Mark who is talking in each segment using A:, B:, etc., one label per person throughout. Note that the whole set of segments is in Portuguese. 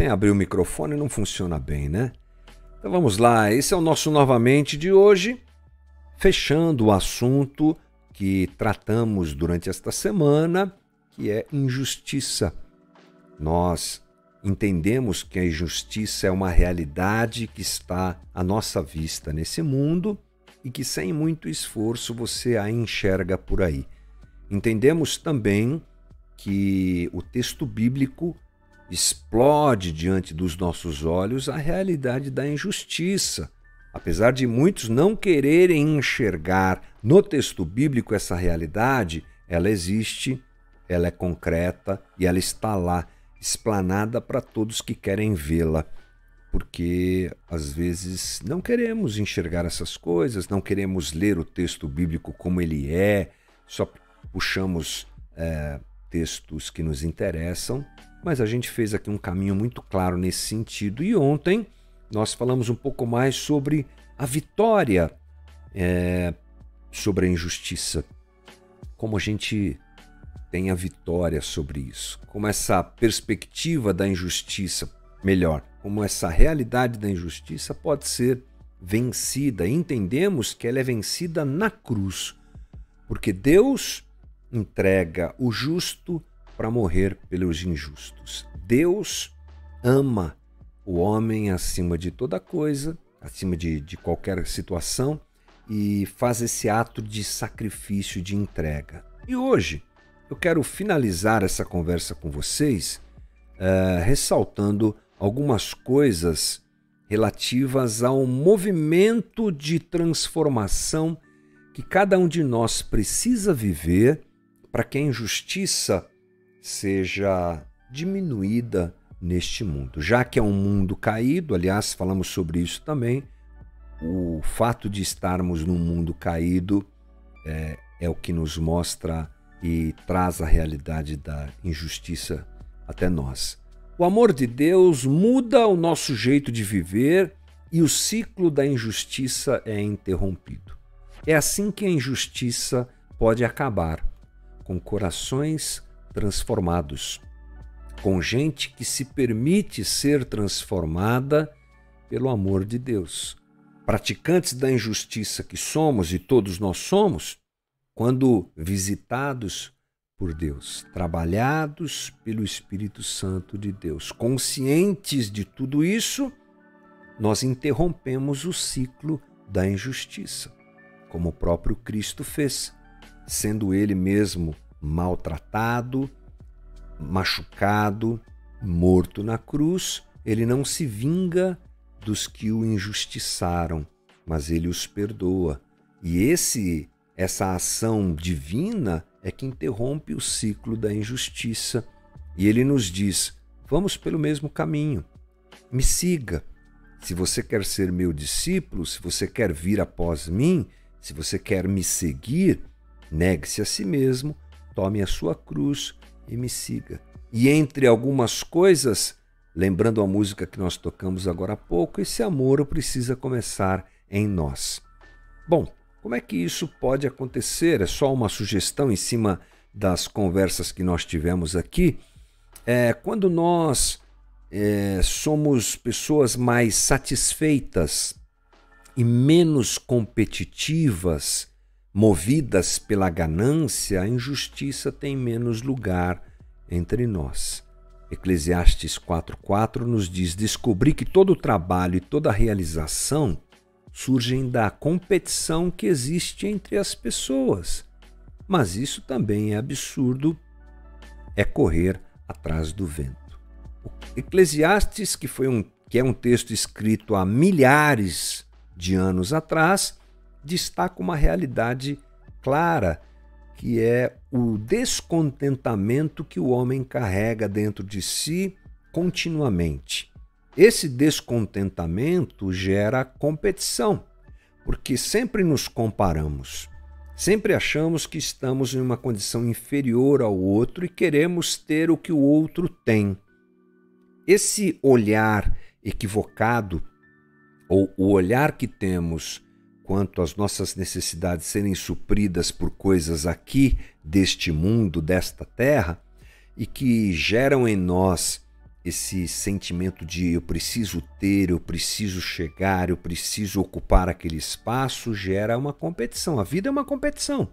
A: Sem abrir o microfone não funciona bem, né? Então vamos lá, esse é o nosso novamente de hoje, fechando o assunto que tratamos durante esta semana, que é injustiça. Nós entendemos que a injustiça é uma realidade que está à nossa vista nesse mundo e que sem muito esforço você a enxerga por aí. Entendemos também que o texto bíblico explode diante dos nossos olhos a realidade da injustiça. Apesar de muitos não quererem enxergar no texto bíblico essa realidade, ela existe, ela é concreta e ela está lá, explanada para todos que querem vê-la. Porque às vezes não queremos enxergar essas coisas, não queremos ler o texto bíblico como ele é, só puxamos é, textos que nos interessam, mas a gente fez aqui um caminho muito claro nesse sentido. E ontem nós falamos um pouco mais sobre a vitória é, sobre a injustiça. Como a gente tem a vitória sobre isso. Como essa perspectiva da injustiça, melhor, como essa realidade da injustiça pode ser vencida. Entendemos que ela é vencida na cruz, porque Deus entrega o justo para morrer pelos injustos. Deus ama o homem acima de toda coisa, acima de, de qualquer situação, e faz esse ato de sacrifício, de entrega. E hoje eu quero finalizar essa conversa com vocês uh, ressaltando algumas coisas relativas ao movimento de transformação que cada um de nós precisa viver para que a injustiça seja diminuída neste mundo. Já que é um mundo caído, aliás, falamos sobre isso também, o fato de estarmos num mundo caído é, é o que nos mostra e traz a realidade da injustiça até nós. O amor de Deus muda o nosso jeito de viver e o ciclo da injustiça é interrompido. É assim que a injustiça pode acabar com corações transformados, com gente que se permite ser transformada pelo amor de Deus. Praticantes da injustiça que somos e todos nós somos, quando visitados por Deus, trabalhados pelo Espírito Santo de Deus, conscientes de tudo isso, nós interrompemos o ciclo da injustiça, como o próprio Cristo fez sendo ele mesmo maltratado, machucado, morto na cruz, ele não se vinga dos que o injustiçaram, mas ele os perdoa. E esse essa ação divina é que interrompe o ciclo da injustiça. E ele nos diz: vamos pelo mesmo caminho. Me siga. Se você quer ser meu discípulo, se você quer vir após mim, se você quer me seguir, Negue-se a si mesmo, tome a sua cruz e me siga. E entre algumas coisas, lembrando a música que nós tocamos agora há pouco, esse amor precisa começar em nós. Bom, como é que isso pode acontecer? É só uma sugestão em cima das conversas que nós tivemos aqui. É, quando nós é, somos pessoas mais satisfeitas e menos competitivas, movidas pela ganância, a injustiça tem menos lugar entre nós. Eclesiastes 4:4 nos diz: "Descobri que todo trabalho e toda realização surgem da competição que existe entre as pessoas. Mas isso também é absurdo, é correr atrás do vento." O Eclesiastes, que foi um que é um texto escrito há milhares de anos atrás, destaca uma realidade clara, que é o descontentamento que o homem carrega dentro de si continuamente. Esse descontentamento gera competição, porque sempre nos comparamos. Sempre achamos que estamos em uma condição inferior ao outro e queremos ter o que o outro tem. Esse olhar equivocado, ou o olhar que temos quanto às nossas necessidades serem supridas por coisas aqui deste mundo, desta terra, e que geram em nós esse sentimento de eu preciso ter, eu preciso chegar, eu preciso ocupar aquele espaço gera uma competição. A vida é uma competição.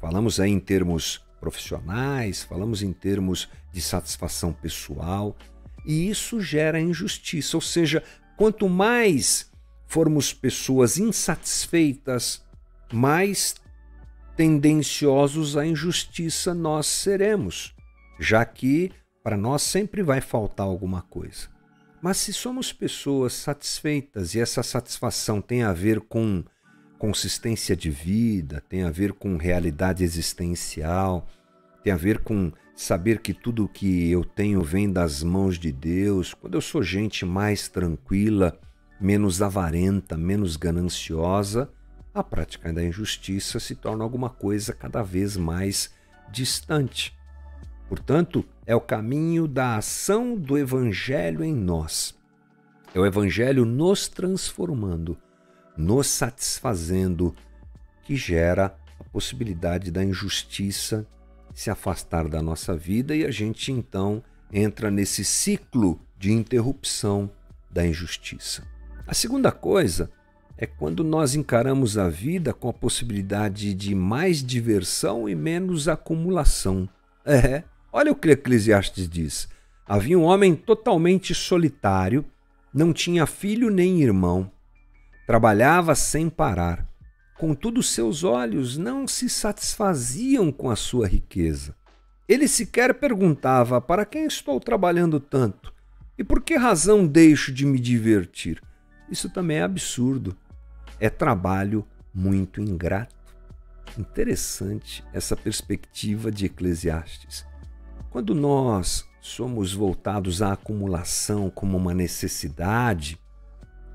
A: Falamos aí em termos profissionais, falamos em termos de satisfação pessoal, e isso gera injustiça, ou seja, quanto mais formos pessoas insatisfeitas, mais tendenciosos à injustiça nós seremos, já que para nós sempre vai faltar alguma coisa. Mas se somos pessoas satisfeitas e essa satisfação tem a ver com consistência de vida, tem a ver com realidade existencial, tem a ver com saber que tudo que eu tenho vem das mãos de Deus, quando eu sou gente mais tranquila, menos avarenta, menos gananciosa, a prática da injustiça se torna alguma coisa cada vez mais distante. Portanto, é o caminho da ação do Evangelho em nós. É o Evangelho nos transformando, nos satisfazendo, que gera a possibilidade da injustiça se afastar da nossa vida e a gente então entra nesse ciclo de interrupção da injustiça. A segunda coisa é quando nós encaramos a vida com a possibilidade de mais diversão e menos acumulação. É, Olha o que Eclesiastes diz. Havia um homem totalmente solitário, não tinha filho nem irmão. Trabalhava sem parar. Contudo, seus olhos não se satisfaziam com a sua riqueza. Ele sequer perguntava: Para quem estou trabalhando tanto? E por que razão deixo de me divertir? Isso também é absurdo. É trabalho muito ingrato. Interessante essa perspectiva de Eclesiastes. Quando nós somos voltados à acumulação como uma necessidade,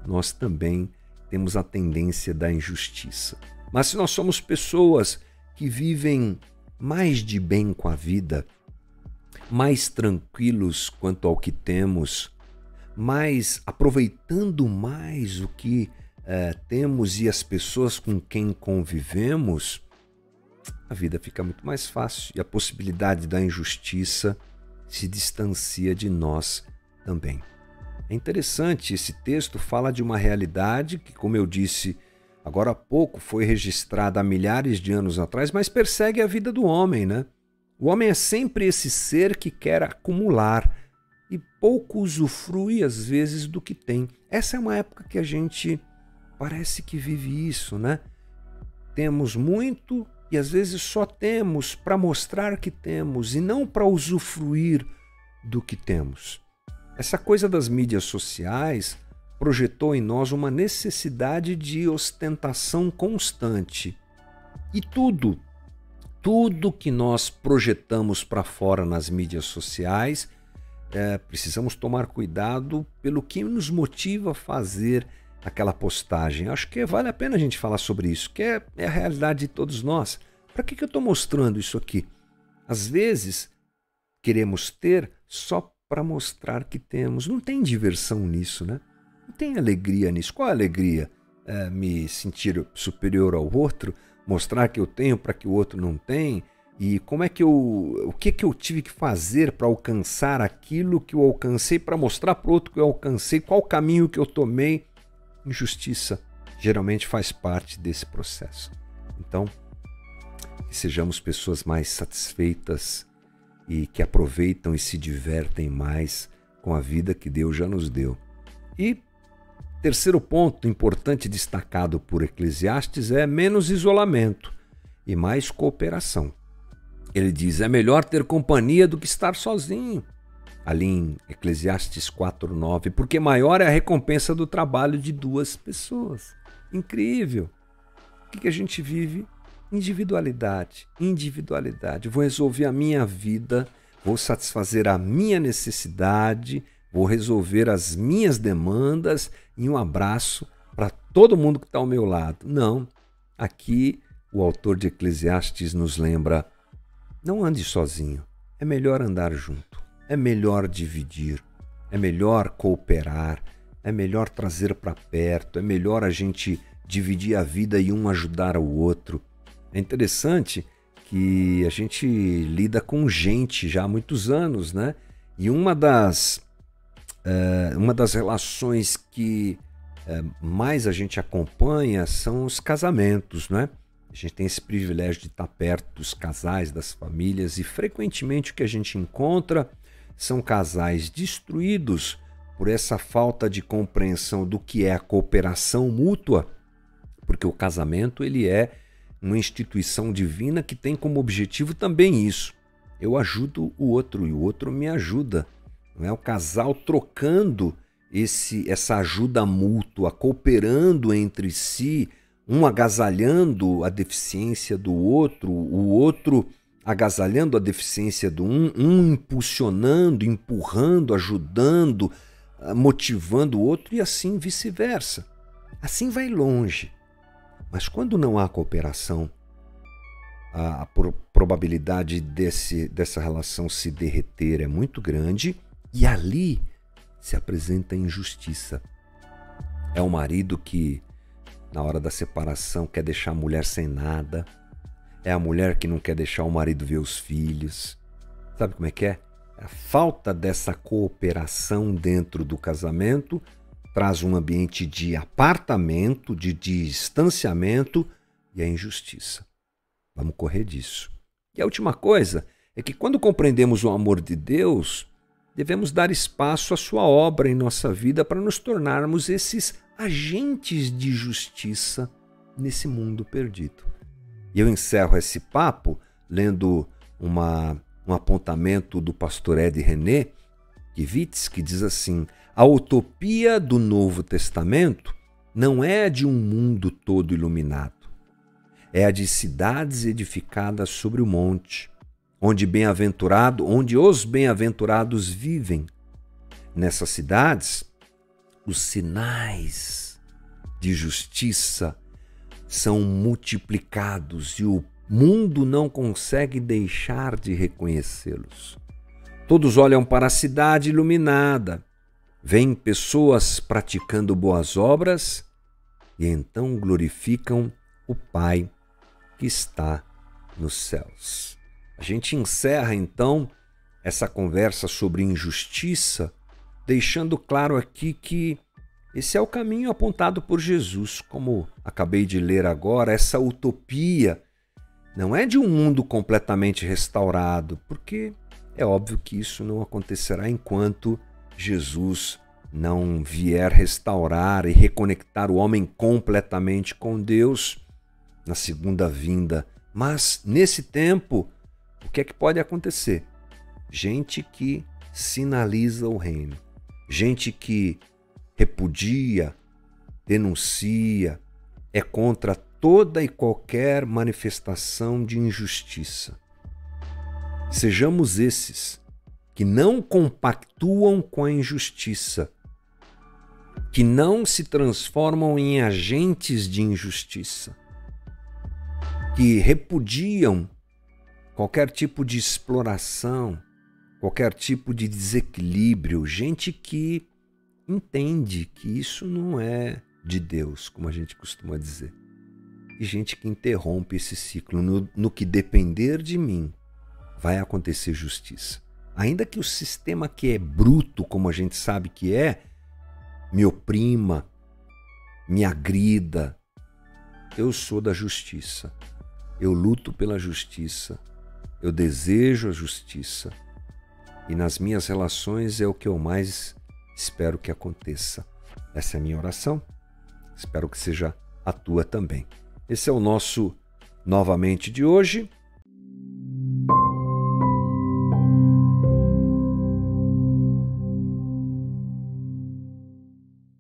A: nós também temos a tendência da injustiça. Mas se nós somos pessoas que vivem mais de bem com a vida, mais tranquilos quanto ao que temos, mais aproveitando mais o que eh, temos e as pessoas com quem convivemos, a vida fica muito mais fácil e a possibilidade da injustiça se distancia de nós também. É interessante, esse texto fala de uma realidade que, como eu disse agora há pouco, foi registrada há milhares de anos atrás, mas persegue a vida do homem, né? O homem é sempre esse ser que quer acumular e pouco usufrui, às vezes, do que tem. Essa é uma época que a gente parece que vive isso, né? Temos muito e às vezes só temos para mostrar que temos e não para usufruir do que temos. Essa coisa das mídias sociais projetou em nós uma necessidade de ostentação constante. E tudo, tudo que nós projetamos para fora nas mídias sociais, é, precisamos tomar cuidado pelo que nos motiva a fazer aquela postagem. Acho que vale a pena a gente falar sobre isso, que é, é a realidade de todos nós. Para que, que eu estou mostrando isso aqui? Às vezes, queremos ter só para mostrar que temos. Não tem diversão nisso, né? Não tem alegria nisso. Qual a alegria? É, me sentir superior ao outro? Mostrar que eu tenho para que o outro não tem? E como é que eu. O que, que eu tive que fazer para alcançar aquilo que eu alcancei, para mostrar para outro que eu alcancei? Qual caminho que eu tomei? injustiça geralmente faz parte desse processo. Então, que sejamos pessoas mais satisfeitas e que aproveitam e se divertem mais com a vida que Deus já nos deu. E terceiro ponto importante destacado por Eclesiastes é menos isolamento e mais cooperação. Ele diz: é melhor ter companhia do que estar sozinho ali em Eclesiastes 4:9, porque maior é a recompensa do trabalho de duas pessoas. Incrível. O que, a gente vive? Individualidade, individualidade. Vou resolver a minha vida, vou satisfazer a minha necessidade, vou resolver as minhas demandas em um abraço para todo mundo que está ao meu lado. Não. Aqui o autor de Eclesiastes nos lembra: não ande sozinho, é melhor andar junto é melhor dividir, é melhor cooperar, é melhor trazer para perto, é melhor a gente dividir a vida e um ajudar o outro. É interessante que a gente lida com gente já há muitos anos, né? E uma das, uh, uma das relações que uh, mais a gente acompanha são os casamentos, né? A gente tem esse privilégio de estar perto dos casais, das famílias, e frequentemente o que a gente encontra são casais destruídos por essa falta de compreensão do que é a cooperação mútua, porque o casamento ele é uma instituição divina que tem como objetivo também isso. Eu ajudo o outro e o outro me ajuda. Não é o casal trocando esse essa ajuda mútua, cooperando entre si, um agasalhando a deficiência do outro, o outro agasalhando a deficiência do um, um impulsionando, empurrando, ajudando, ah, motivando o outro e assim vice-versa. Assim vai longe. Mas quando não há cooperação, a, probabilidade desse, dessa relação se derreter é muito grande e ali se apresenta a injustiça. É o marido que na hora da separação quer deixar a mulher sem nada. É a mulher que não quer deixar o marido ver os filhos. Sabe como é que é? A falta dessa cooperação dentro do casamento traz um ambiente de apartamento, de distanciamento e a injustiça. Vamos correr disso. E a última coisa é que quando compreendemos o amor de Deus, devemos dar espaço à sua obra em nossa vida para nos tornarmos esses agentes de justiça nesse mundo perdido. E eu encerro esse papo lendo uma, um apontamento do pastor Ed René Kivitz, que diz assim: a utopia do Novo Testamento não é a de um mundo todo iluminado, é a de cidades edificadas sobre o monte, onde bem-aventurado, onde os bem-aventurados vivem. Nessas cidades, os sinais de justiça são multiplicados e o mundo não consegue deixar de reconhecê-los. Todos olham para a cidade iluminada, veem pessoas praticando boas obras e então glorificam o Pai que está nos céus. A gente encerra então essa conversa sobre injustiça, deixando claro aqui que esse é o caminho apontado por Jesus, como acabei de ler agora, essa utopia não é de um mundo completamente restaurado, porque é óbvio que isso não acontecerá enquanto Jesus não vier restaurar e reconectar o homem completamente com Deus na segunda vinda. Mas nesse tempo, o que é que pode acontecer? Gente que sinaliza o reino, gente que repudia, denuncia, é contra toda e qualquer manifestação de injustiça. Sejamos esses que não compactuam com a injustiça, que não se transformam em agentes de injustiça, que repudiam qualquer tipo de exploração, qualquer tipo de desequilíbrio, gente que entende que isso não é de Deus, como a gente costuma dizer. E gente que interrompe esse ciclo. No, no que depender de mim, vai acontecer justiça. Ainda que o sistema que é bruto, como a gente sabe que é, me oprima, me agrida, eu sou da justiça. Eu luto pela justiça. Eu desejo a justiça. E nas minhas relações é o que eu mais espero que aconteça. Essa é a minha oração. Espero que seja a tua também. Esse é o nosso novamente de hoje.